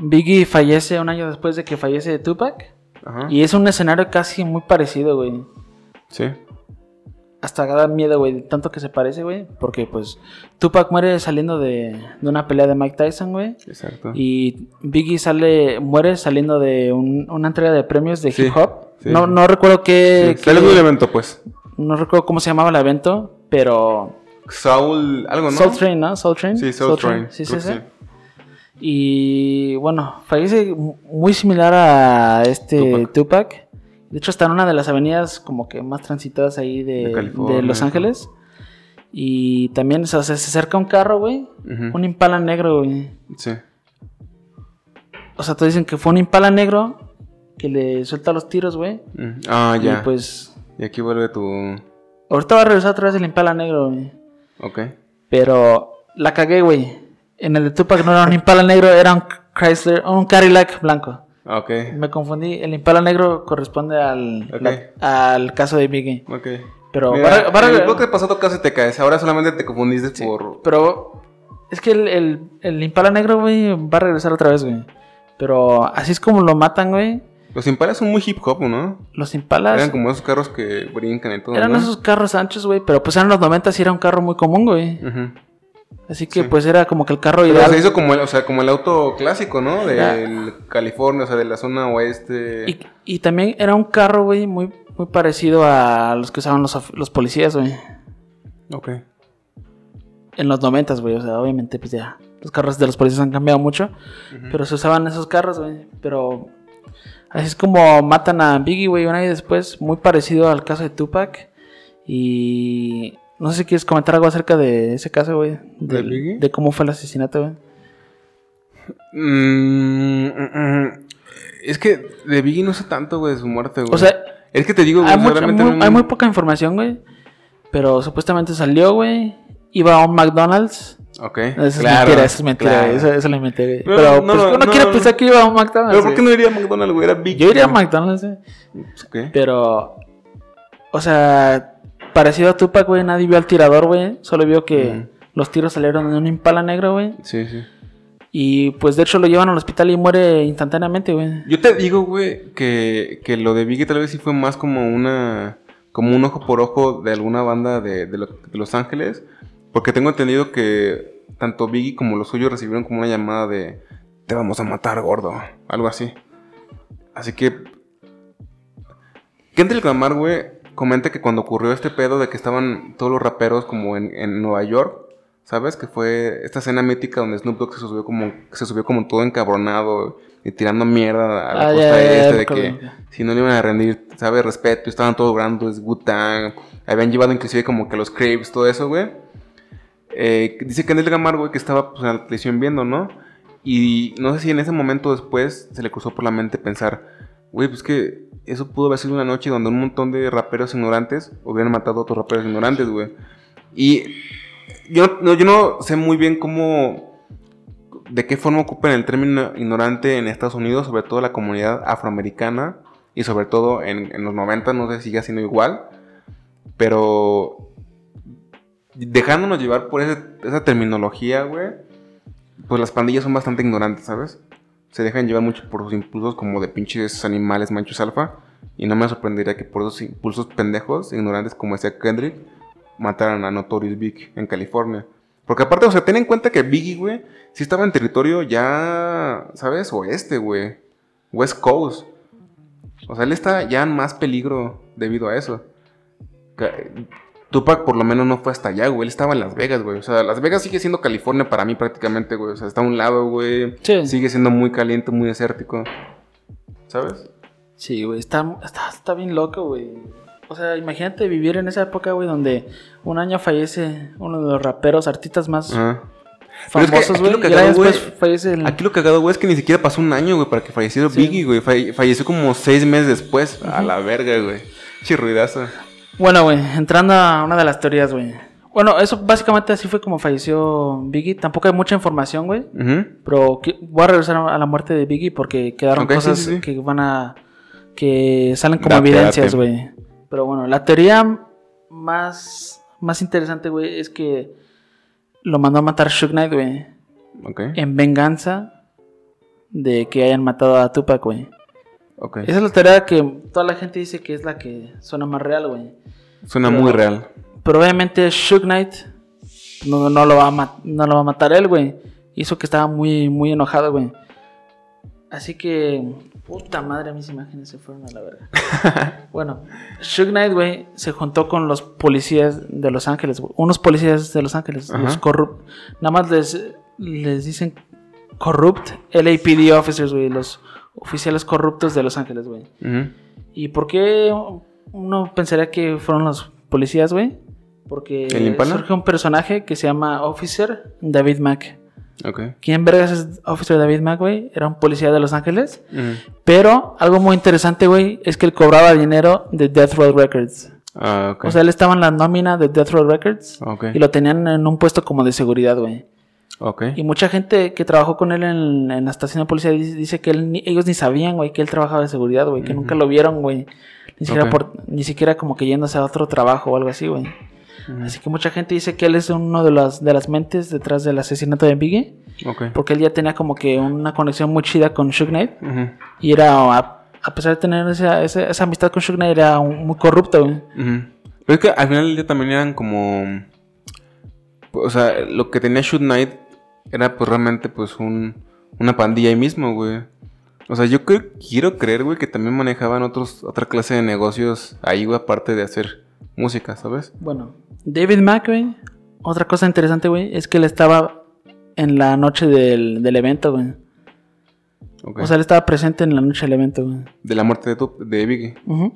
Biggie fallece un año después de que fallece Tupac. Y es un escenario casi muy parecido, güey. Sí. Hasta da miedo, güey, tanto que se parece, güey. Porque, pues, Tupac muere saliendo de, una pelea de Mike Tyson, güey. Exacto. Y Biggie sale, muere saliendo de una entrega de premios de hip hop. No, no recuerdo qué. Sí, qué, evento, pues. No recuerdo cómo se llamaba el evento, pero. Soul, algo, ¿no? Soul Train, ¿no? Soul Train. Sí, Soul, Train. Sí, sí, sí. Y bueno, fallece muy similar a este Tupac. De hecho, está en una de las avenidas como que más transitadas ahí de, Los Ángeles. Y también se acerca un carro, güey. Un impala negro, güey. Sí. O sea, te dicen que fue un impala negro que le suelta los tiros, güey. Ah, ya. Y pues. Y aquí vuelve tu. Ahorita va a regresar otra vez el impala negro, güey. Ok. Pero la cagué, güey. En el de Tupac no era un Impala negro, era un Chrysler, un Cadillac blanco. Ok. Me confundí. El Impala negro corresponde al, al caso de Biggie. Ok. Pero Mira, para, el bloque pasado casi te caes. Ahora solamente te confundiste por. Pero es que el, el, el Impala negro, güey, va a regresar otra vez, güey. Pero así es como lo matan, güey. Los Impalas son muy hip hop, ¿no? Los Impalas. Eran como esos carros que brincan y todo. Eran esos carros anchos, güey. Pero pues eran los 90 y era un carro muy común, güey. Ajá. Así que pues era como que el carro ideal. se hizo como el, o sea, como el auto clásico, ¿no? De California, o sea, de la zona oeste. Y, y también era un carro, güey, muy, muy parecido a los que usaban los, los policías, güey. Ok. En los noventas, güey, o sea, obviamente pues ya los carros de los policías han cambiado mucho, pero se usaban esos carros, güey. Pero así es como matan a Biggie, güey, un año después, muy parecido al caso de Tupac. Y no sé si quieres comentar algo acerca de ese caso, güey. De, ¿De, cómo fue el asesinato, güey. Mm, mm, mm. es que de Biggie no sé tanto, güey, de su muerte, güey. O sea, es que te digo, güey, hay, muy, poca información, güey. Pero supuestamente salió, güey. Iba a un McDonald's. Ok. Eso es mentira, eso es mentira, eso, eso lo inventé, güey. Pero, no, pues, uno quiere pensar que iba a un McDonald's. Pero ¿por qué no iría a McDonald's, güey? Era. Yo iría a McDonald's, güey. Okay. Pero, o sea, parecido a Tupac, güey, nadie vio al tirador, güey. Solo vio que los tiros salieron de un impala negro, güey. Sí, sí. Y pues de hecho lo llevan al hospital y muere instantáneamente, güey. Yo te digo, güey, que, que lo de Biggie tal vez sí fue más como una. como un ojo por ojo de alguna banda de, de, Los Ángeles. Porque tengo entendido que tanto Biggie como los suyos recibieron como una llamada de. Te vamos a matar, gordo. Algo así. Así que. Kendrick Lamar, güey, comenta que cuando ocurrió este pedo de que estaban todos los raperos como en, Nueva York, ¿sabes? Que fue esta escena mítica donde Snoop Dogg se subió como, se subió como todo encabronado y tirando mierda a la ah, costa este de que si no le iban a rendir, ¿sabes? Respeto, estaban todos grandes, Wu-Tang, habían llevado inclusive como que los Crepes, todo eso, güey. Eh, dice que Gamar, güey, que estaba pues, en la televisión viendo, ¿no? Y no sé si en ese momento después se le cruzó por la mente pensar, güey, pues que eso pudo haber sido una noche donde un montón de raperos ignorantes hubieran matado a otros raperos ignorantes, güey. Y yo no, yo no sé muy bien cómo, de qué forma ocupan el término ignorante en Estados Unidos, sobre todo la comunidad afroamericana y sobre todo en, los 90, no sé si sigue siendo igual, pero dejándonos llevar por esa terminología, güey, pues las pandillas son bastante ignorantes, ¿sabes? Se dejan llevar mucho por sus impulsos como de pinches animales manchos alfa. Y no me sorprendería que por esos impulsos pendejos, ignorantes como decía Kendrick, mataran a Notorious Big en California. Porque aparte, o sea, ten en cuenta que Biggie, güey, sí estaba en territorio ya, ¿sabes? Oeste, güey. West Coast. O sea, él está ya en más peligro debido a eso. Tupac por lo menos no fue hasta allá, güey. Él estaba en Las Vegas, güey. O sea, Las Vegas sigue siendo California para mí prácticamente, güey. O sea, está a un lado, güey. Sí. Sigue siendo muy caliente, muy desértico. ¿Sabes? Sí, güey, está, está, está bien loco, güey. O sea, imagínate vivir en esa época, güey, donde un año fallece uno de los raperos, artistas más que famosos, aquí güey. fallece el... Aquí lo cagado, güey, es que ni siquiera pasó un año, güey, para que falleciera Sí. Biggie, güey. Falle- falleció como seis meses después. A la verga, güey. Chirruidazo. Bueno, güey, entrando a una de las teorías, güey. Bueno, eso básicamente así fue como falleció Biggie. Tampoco hay mucha información, güey. Pero voy a regresar a la muerte de Biggie porque quedaron cosas sí, sí. que van a. que salen como Date, evidencias, güey. Pero bueno, la teoría más, más interesante, güey, es que lo mandó a matar Suge Knight, güey. En venganza de que hayan matado a Tupac, güey. Esa es la teoría que toda la gente dice que es la que suena más real, güey. Suena pero- muy real. Pero obviamente Suge Knight no, no lo va a no lo va a matar él, güey. Hizo que estaba muy, muy enojado, güey. Así que, puta madre, mis imágenes se fueron a la verga. *laughs* bueno, Suge Knight, güey, se juntó con los policías de Los Ángeles, güey. Unos policías de Los Ángeles, Ajá. los corrupt. Nada más les, les dicen corrupt LAPD officers, güey. Los oficiales corruptos de Los Ángeles, güey. ¿Y por qué uno pensaría que fueron los policías, güey? Porque surge un personaje que se llama Officer David Mack. Ok. ¿Quién vergas es Officer David Mack, güey? Era un policía de Los Ángeles. Pero algo muy interesante, güey, es que él cobraba dinero de Death Row Records. Ah, ok. O sea, él estaba en la nómina de Death Row Records ok. y lo tenían en un puesto como de seguridad, güey. Ok. Y mucha gente que trabajó con él en, en la estación de policía dice, dice que él ni- ellos ni sabían, güey, que él trabajaba de seguridad, güey, que nunca lo vieron, güey. Ni siquiera, por, ni siquiera como que yéndose a otro trabajo o algo así, güey. Así que mucha gente dice que él es uno de las, de las mentes detrás del asesinato de Biggie, porque él ya tenía como que una conexión muy chida con Suge Knight y era, a, a pesar de tener esa, esa, esa amistad con Suge Knight, era un- muy corrupto, güey. Pero es que al final del día también eran como. O sea, lo que tenía Shoot Knight era pues realmente pues un, una pandilla ahí mismo, güey. O sea, yo creo, quiero creer, güey, que también manejaban otros, otra clase de negocios ahí, güey, aparte de hacer música, ¿sabes? Bueno, David Mack, güey, otra cosa interesante, güey, es que él estaba en la noche del, del evento, güey. O sea, él estaba presente en la noche del evento, güey. de la muerte de, tu, de Biggie. Ujú.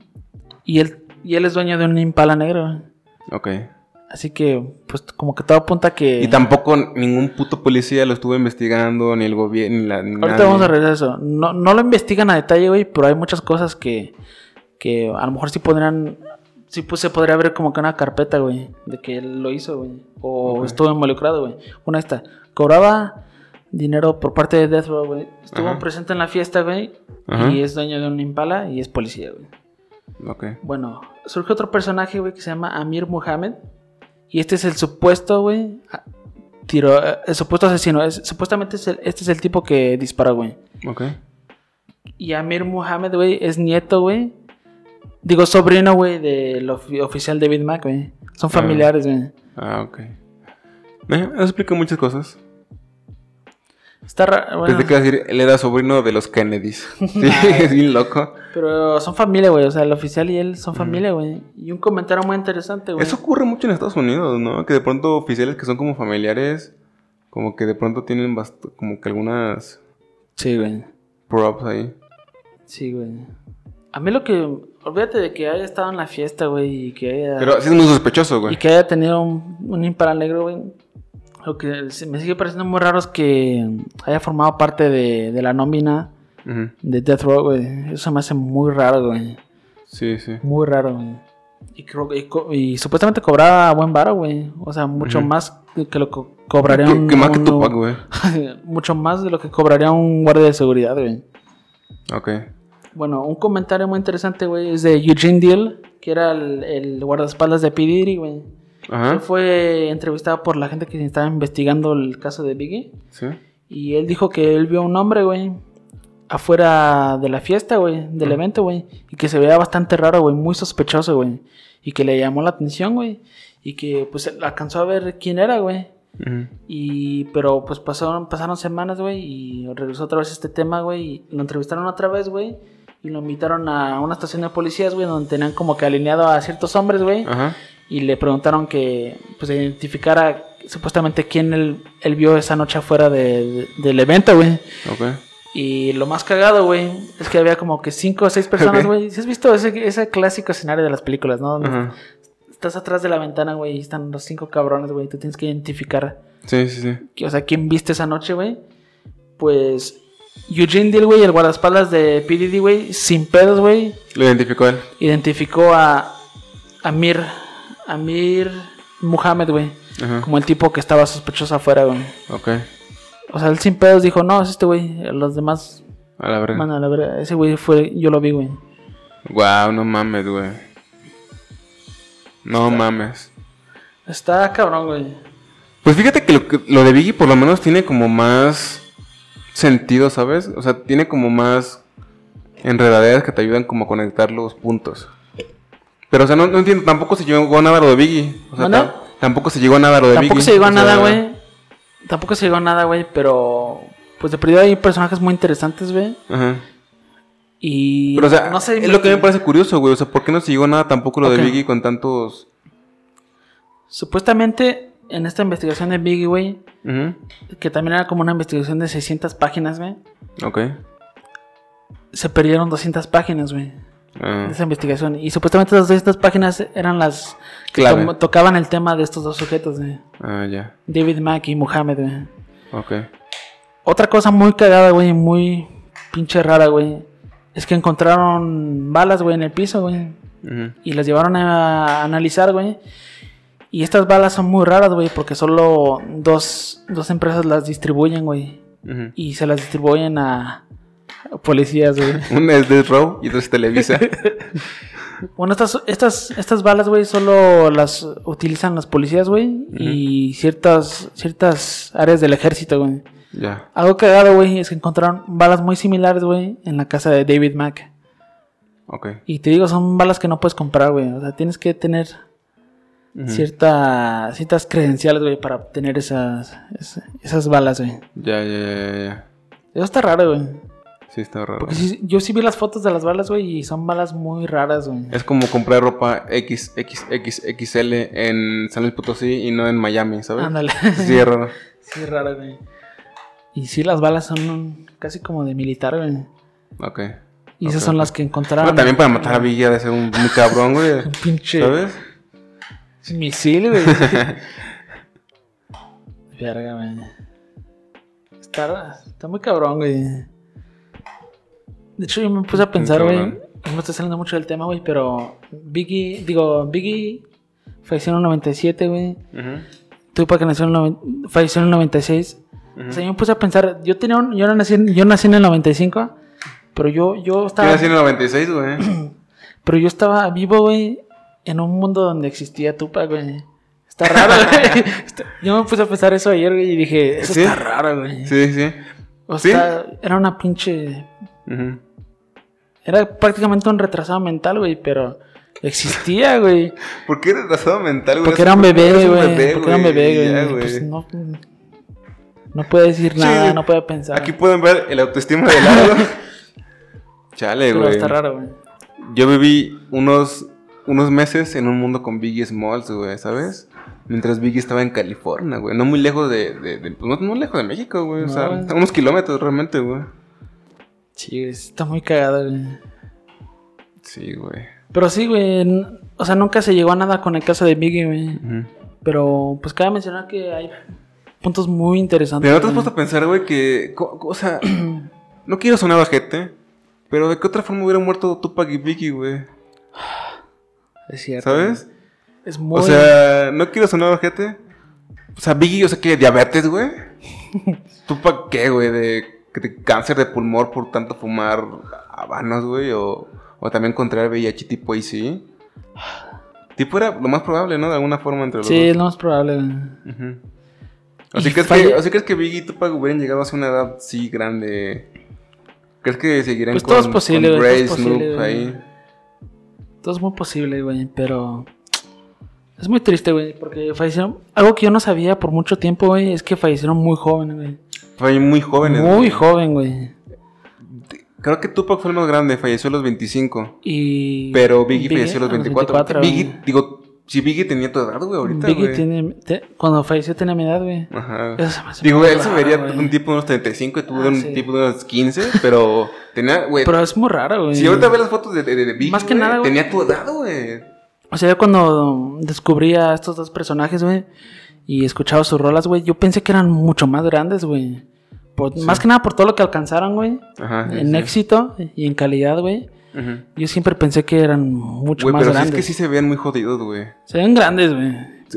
Y él, y él es dueño de un impala negro, güey. Ok. Así que, pues, como que todo apunta a que. Y tampoco ningún puto policía lo estuvo investigando, ni el gobierno, ni la. Ni Ahorita nadie. vamos a regresar a eso. No, no lo investigan a detalle, güey, pero hay muchas cosas que, que a lo mejor sí podrían. Sí, pues se podría ver como que una carpeta, güey, de que él lo hizo, güey. O estuvo involucrado, güey. Una esta. Cobraba dinero por parte de Death Row, güey. Estuvo Ajá. presente en la fiesta, güey. Y es dueño de un impala y es policía, güey. Ok. Bueno, surge otro personaje, güey, que se llama Amir Muhammad. Y este es el supuesto, güey. Tiro, eh, el supuesto asesino. Es, supuestamente es el- este es el tipo que dispara, güey. Ok. Y Amir Muhammad, güey, es nieto, güey. Digo, sobrino, güey, del ofi- oficial David Mack, güey. Son familiares, güey. Ah, ok. Eh, eso explica muchas cosas. Está raro, bueno, Pensé que decir, él era sobrino de los Kennedys. *laughs* Sí, *laughs* es bien loco. pero son familia, güey. O sea, el oficial y él son familia, güey. Y un comentario muy interesante, güey. Eso ocurre mucho en Estados Unidos, ¿no? Que de pronto oficiales que son como familiares, como que de pronto tienen como que algunas Sí, güey. props ahí. Sí, güey. A mí lo que... Olvídate de que haya estado en la fiesta, güey, y que haya... Pero sí es muy sospechoso, Y güey. que haya tenido un, un negro, güey. Lo que me sigue pareciendo muy raro es que haya formado parte de, de la nómina de Death Row, güey. Eso me hace muy raro, güey. Sí, sí. Muy raro, güey. Y, creo- y y supuestamente cobraba buen varo, güey. O sea, mucho Ujú. más que lo que cobraría Que, un... que más que un- Tupac, güey. *laughs* mucho más de lo que cobraría un guardia de seguridad, güey. Ok. Bueno, un comentario muy interesante, güey, es de Eugene Deal, que era el, el guardaespaldas de P. Diddy, güey. Él Ajá. fue entrevistado por la gente que estaba investigando el caso de Biggie. Sí. Y él dijo que él vio a un hombre, güey, afuera de la fiesta, güey, del Mm. evento, güey. Y que se veía bastante raro, güey, muy sospechoso, güey. Y que le llamó la atención, güey. Y que pues alcanzó a ver quién era, güey. Y, pero pues pasaron, pasaron semanas, güey, y regresó otra vez este tema, güey, y lo entrevistaron otra vez, güey, y lo invitaron a una estación de policías, güey, donde tenían como que alineado a ciertos hombres, güey, Ajá. Y le preguntaron que pues identificara supuestamente quién él, él vio esa noche afuera de- de- del evento, güey. Ok. Y lo más cagado, güey, es que había como que cinco o seis personas, güey. ¿Sí has visto ese, ese clásico escenario de las películas, no? Donde Ajá. estás atrás de la ventana, güey, y están los cinco cabrones, güey. Tú tienes que identificar, Sí, sí, sí. que- o sea, quién viste esa noche, güey. Pues Eugene Deal, güey, el guardaespaldas de PDD, güey, sin pedos, güey, Lo identificó él. identificó a Amir, Amir Muhammad, güey, Ajá. como el tipo que estaba sospechoso afuera, güey. Ok. O sea, él sin pedos dijo, no, es este güey, los demás, A la verga. mano, la verdad, ese güey fue, yo lo vi, güey. Wow, no mames, güey. No mames. Está cabrón, güey. Pues fíjate que lo, que- lo de Biggie por lo menos tiene como más sentido, ¿sabes? O sea, tiene como más enredaderas que te ayudan como a conectar los puntos. Pero, o sea, no, no entiendo, tampoco se llegó a nada lo de Biggie. O sea, tampoco se llegó a nada lo de Tampoco Biggie. se llegó a sea, nada, güey. Tampoco se llegó a nada, güey, pero pues de perdido hay personajes muy interesantes, güey. Ajá. Y Pero, o sea, no sé, es lo que me parece curioso, güey. O sea, ¿por qué no se llegó a nada tampoco lo de Biggie con tantos... Supuestamente en esta investigación de Biggie, güey, que también era como una investigación de 600 páginas, güey, Ok. se perdieron 200 páginas, güey, Ah, de esa investigación. Y supuestamente esas 200 páginas eran las que to- tocaban el tema de estos dos sujetos, güey. ah, ya. David Mack y Muhammad, güey. Ok. Otra cosa muy cagada, güey, muy pinche rara, güey, es que encontraron balas, güey, en el piso, güey. Y las llevaron a analizar, güey. Y estas balas son muy raras, güey, porque solo dos, dos empresas las distribuyen, güey. Y se las distribuyen a policías, güey. *laughs* Una es Death Row y otra es Televisa. *laughs* bueno, estas, estas, estas balas, güey, solo las utilizan las policías, güey. Y ciertas, ciertas áreas del ejército, güey. ya. Algo cagado, güey, es que encontraron balas muy similares, güey, en la casa de David Mack. Ok. Y te digo, son balas que no puedes comprar, güey. O sea, tienes que tener cierta, ciertas credenciales, güey, para obtener esas, esas, esas balas, güey. Ya, ya, ya, ya, ya. Eso está raro, güey. Sí, está raro. Porque sí- yo sí vi las fotos de las balas, güey, y son balas muy raras, güey. Es como comprar ropa XXXXL en San Luis Potosí y no en Miami, ¿sabes? Ándale. Sí, es raro. *laughs* Sí, es raro, güey. Y sí, las balas son casi como de militar, güey. Ok. Y esas son las que encontraron. Pero también para matar a ha de ser un muy cabrón, güey. *laughs* Un pinche ¿Sabes? misil, güey. *laughs* Verga, güey. Está, está muy cabrón, güey. De hecho, yo me puse a pensar, güey. No estoy saliendo mucho del tema, güey, pero Biggie, digo, Biggie falleció en el 97, güey. Ujú. Tupac nació en el falleció en el 96. Ujú. O sea, yo me puse a pensar, yo tenía un, yo no nací, en- yo nací en el 95, pero yo, yo Yo estaba, nací en el 96, güey. *clears throat* pero yo estaba vivo, güey, en un mundo donde existía Tupac, güey. Está raro, güey. *laughs* Está- Yo me puse a pensar eso ayer, güey, y dije, eso ¿Sí? está raro, güey. Sí, sí. O ¿Sí? sea, era una pinche, Ujú. Era prácticamente un retrasado mental, güey, pero existía, güey. *laughs* ¿Por qué retrasado mental, güey? Porque era un bebé, güey. Porque era un bebé, güey. Pues no, no puede decir Sí, nada, no puede pensar. Aquí pueden ver el autoestima de lado. *laughs* Chale, güey. está raro, güey. Yo viví unos, unos meses en un mundo con Biggie Smalls, güey, ¿sabes? Mientras Biggie estaba en California, güey. No muy lejos de... de- de- pues no muy lejos de México, güey. o No, sea, güey. unos kilómetros realmente, güey. Sí, está muy cagado, güey. Sí, güey. Pero sí, güey. O sea, nunca se llegó a nada con el caso de Biggie, güey. Pero, pues cabe mencionar que hay puntos muy interesantes. Pero no te has puesto a pensar, güey, que... O sea, no quiero sonar bajete, pero ¿de qué otra forma hubieran muerto Tupac y Biggie, güey? *sighs* Es cierto. ¿Sabes? güey. Es muy. O sea, no quiero sonar bajete. O sea, Biggie, o sea, que diabetes, güey. *laughs* ¿Tupac qué, güey? De, de cáncer de pulmón por tanto fumar habanos, güey. O, o también contraer VIH tipo AC. Tipo era lo más probable, ¿no? De alguna forma entre los sí, es dos. lo más probable. ¿O si Y crees, que, si crees que Biggie y Tupac hubieran llegado a una edad sí grande? ¿Crees que seguirían Pues con, todo es posible, con Dre, todo es posible, Snoop güey. ahí? Todo es muy posible, güey, pero. Es muy triste, güey, porque fallecieron. Algo que yo no sabía por mucho tiempo, güey, es que fallecieron muy jóvenes, güey. Fue muy jóvenes. Muy güey. joven, güey. Creo que Tupac fue el más grande, falleció a los 25. Y. Pero Biggie, falleció a los 24. Biggie, güey. digo, Si Biggie tenía tu edad, güey, ahorita, Biggie güey. tiene. te- cuando falleció tenía mi edad, güey. Ajá. Eso se Digo, él se vería güey. un tipo de unos 35 y tú de Ah, un sí. tipo de unos 15, pero tenía, güey. Pero es muy raro, güey. Si ahorita ves las fotos de, de, de Biggie, Más que güey, nada, tenía tu edad, güey. O sea, yo cuando descubrí a estos dos personajes, güey, y escuchaba sus rolas, güey, yo pensé que eran mucho más grandes, güey. Más que nada por todo lo que alcanzaron, güey. Ajá. sí, En sí. éxito y en calidad, güey. Ujú. Yo siempre pensé que eran mucho Güey, más pero sí es grandes. que sí se ven muy jodidos, güey. Se ven grandes, güey.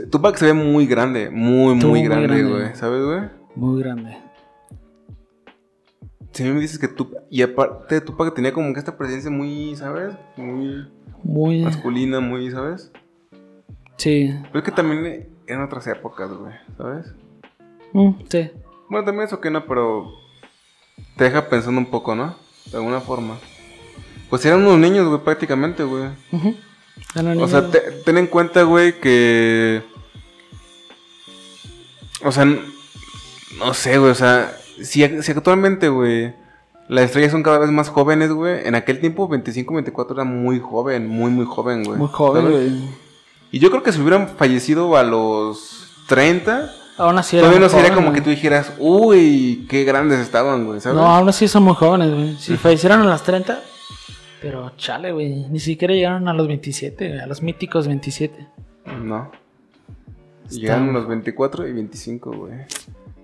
Tupac se ve muy grande, muy, muy grande, grande. güey. ¿Sabes, güey? Muy grande. Si a mí me dices que Tupac... Y aparte, Tupac tenía como que esta presencia muy, ¿sabes? Muy Muy. masculina, muy, ¿sabes? Sí. Pero es que también eran otras épocas, güey. ¿Sabes? Mm, sí. Bueno, también eso que no, pero... Te deja pensando un poco, ¿no? De alguna forma. Pues eran unos niños, güey, prácticamente, güey. O sea, te- ten en cuenta, güey, que... O sea, no sé, güey, o sea, si, si actualmente, güey, las estrellas son cada vez más jóvenes, güey, en aquel tiempo 25, 24 era muy joven, muy, muy joven, güey. Muy joven, güey. Y yo creo que si hubieran fallecido a los 30, Aún así todavía no sería como que tú dijeras, uy, qué grandes estaban, güey, ¿sabes? No, aún así son muy jóvenes, güey. Si fallecieron a las 30, pero chale, güey. Ni siquiera llegaron a los 27, güey, a los míticos 27. No. Está- Llegaron a los 24 y 25, güey.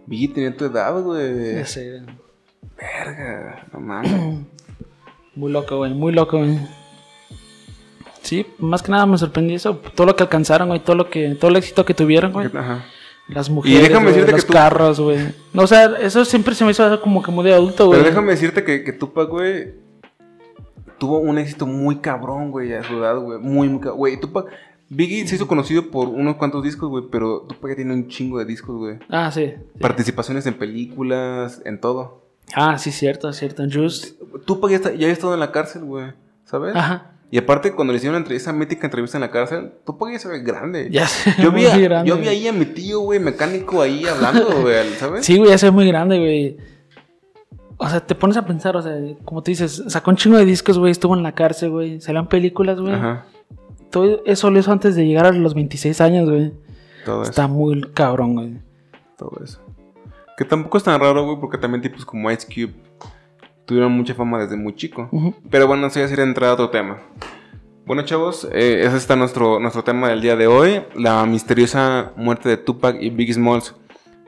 Biggie tenía tu edad, güey. Ya sé, Verga, no mames. *clears throat* Muy loco, güey. Muy loco, güey. Sí, más que nada me sorprendió eso. Todo lo que alcanzaron, güey. Todo lo que, todo el éxito que tuvieron, güey. Ajá. Las mujeres, déjame güey, decirte que los tú- carros, güey. No, o sea, eso siempre se me hizo como que muy de adulto, güey. Pero déjame decirte que, que Tupac, güey, tuvo un éxito muy cabrón, güey, a su edad, güey. Muy, muy cabrón. Güey, Tupac. Biggie se hizo conocido por unos cuantos discos, güey, pero Tupac ya tiene un chingo de discos, güey. Ah, sí. sí. Participaciones en películas, en todo. Ah, sí, cierto, cierto. Juice. Tupac ya, está, ya ha estado en la cárcel, güey, ¿sabes? Ajá. Y aparte, cuando le hicieron la entrevista, esa mítica entrevista en la cárcel, Tupac ya se ve grande. Ya sé. Yo vi, a- grande, yo vi ahí a mi tío, güey, mecánico ahí hablando, *laughs* güey, ¿sabes? Sí, güey, ya se ve muy grande, güey. O sea, te pones a pensar, o sea, como tú dices, sacó un chingo de discos, güey, estuvo en la cárcel, güey, salían películas, güey. Ajá. Todo eso lo hizo antes de llegar a los 26 años, güey. Todo eso. Está muy cabrón, güey. Todo eso. Que tampoco es tan raro, güey, porque también tipos como Ice Cube tuvieron mucha fama desde muy chico. Pero bueno, eso ya sería entrar a otro tema. Bueno, chavos, eh, ese está nuestro, nuestro tema del día de hoy. La misteriosa muerte de Tupac y Biggie Smalls.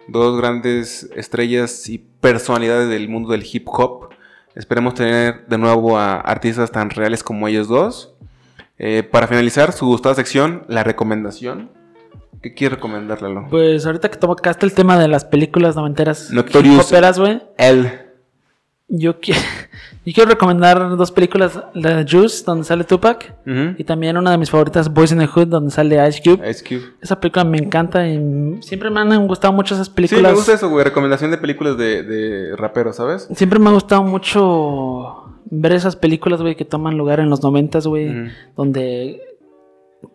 Dos grandes estrellas y personalidades del mundo del hip hop. Esperemos tener de nuevo a artistas tan reales como ellos dos. Eh, para finalizar, su gustada sección, la recomendación. ¿Qué quiere recomendar, Lalo? Pues ahorita que tocaste el tema de las películas noventeras Notorious. güey, Él. Yo, qui- *laughs* yo quiero recomendar dos películas, la de Juice, donde sale Tupac, y también una de mis favoritas, Boys in the Hood, donde sale Ice Cube. Ice Cube. Esa película me encanta y siempre me han gustado mucho esas Sí, películas. me gusta eso, güey. Recomendación de películas de, de raperos, ¿sabes? Siempre me ha gustado mucho ver esas películas, güey, que toman lugar en los noventas, güey, donde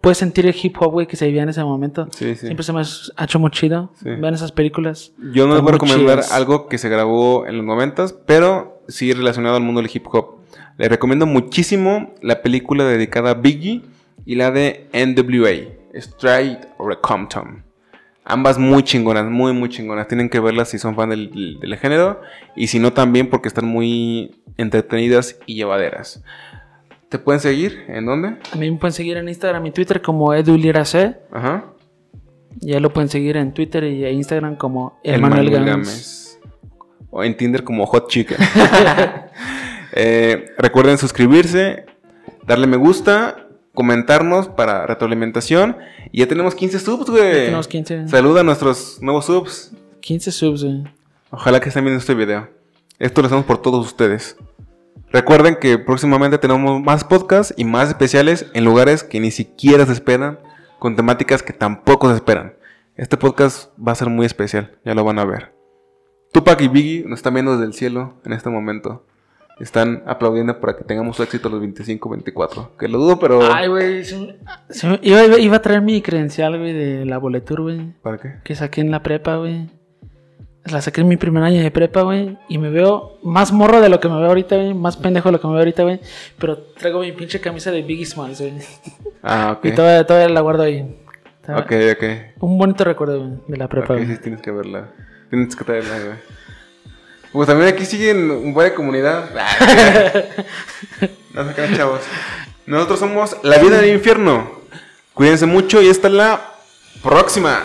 puedes sentir el hip hop, güey, que se vivía en ese momento. Sí, sí. Siempre se me ha hecho muy chido Sí. ver esas películas. Yo no les voy a recomendar chidas. algo que se grabó en los noventas, pero sí relacionado al mundo del hip hop. Les recomiendo muchísimo la película dedicada a Biggie y la de NWA, Straight or Compton. Ambas muy chingonas, muy, muy chingonas. Tienen que verlas si son fan del, del género y si no también porque están muy entretenidas y llevaderas. ¿Te pueden seguir? ¿En dónde? A mí me pueden seguir en Instagram y Twitter como edulirac. Ajá. Ya lo pueden seguir en Twitter y en Instagram como El Emanuel Manuel Gámez. O en Tinder como Hot Chicken. *laughs* Eh, recuerden suscribirse, darle me gusta, comentarnos para retroalimentación. Y ya tenemos 15 subs, güey. Tenemos 15. Saluda a nuestros nuevos subs. 15 subs, güey. Ojalá que estén viendo este video. Esto lo hacemos por todos ustedes. Recuerden que próximamente tenemos más podcasts y más especiales en lugares que ni siquiera se esperan, con temáticas que tampoco se esperan. Este podcast va a ser muy especial, ya lo van a ver. Tupac y Biggie nos están viendo desde el cielo en este momento. Están aplaudiendo para que tengamos éxito los 25-24. Que lo dudo, pero... Ay, güey. iba a traer mi credencial, güey, de la boletur, güey. ¿Para qué? Que saqué en la prepa, güey. La saqué en mi primer año de prepa, güey. Y me veo más morro de lo que me veo ahorita, güey. Más pendejo de lo que me veo ahorita, güey. Pero traigo mi pinche camisa de Biggie Smalls, güey. Ah, ok. Y todavía, todavía la guardo ahí. Ok, ok. Un bonito recuerdo, güey, de la prepa, güey. sí, tienes que verla. Tienes que traerla, güey. Pues también aquí siguen un buena comunidad. no se crean, chavos. Nosotros somos La Vida del Infierno. Cuídense mucho y hasta la próxima.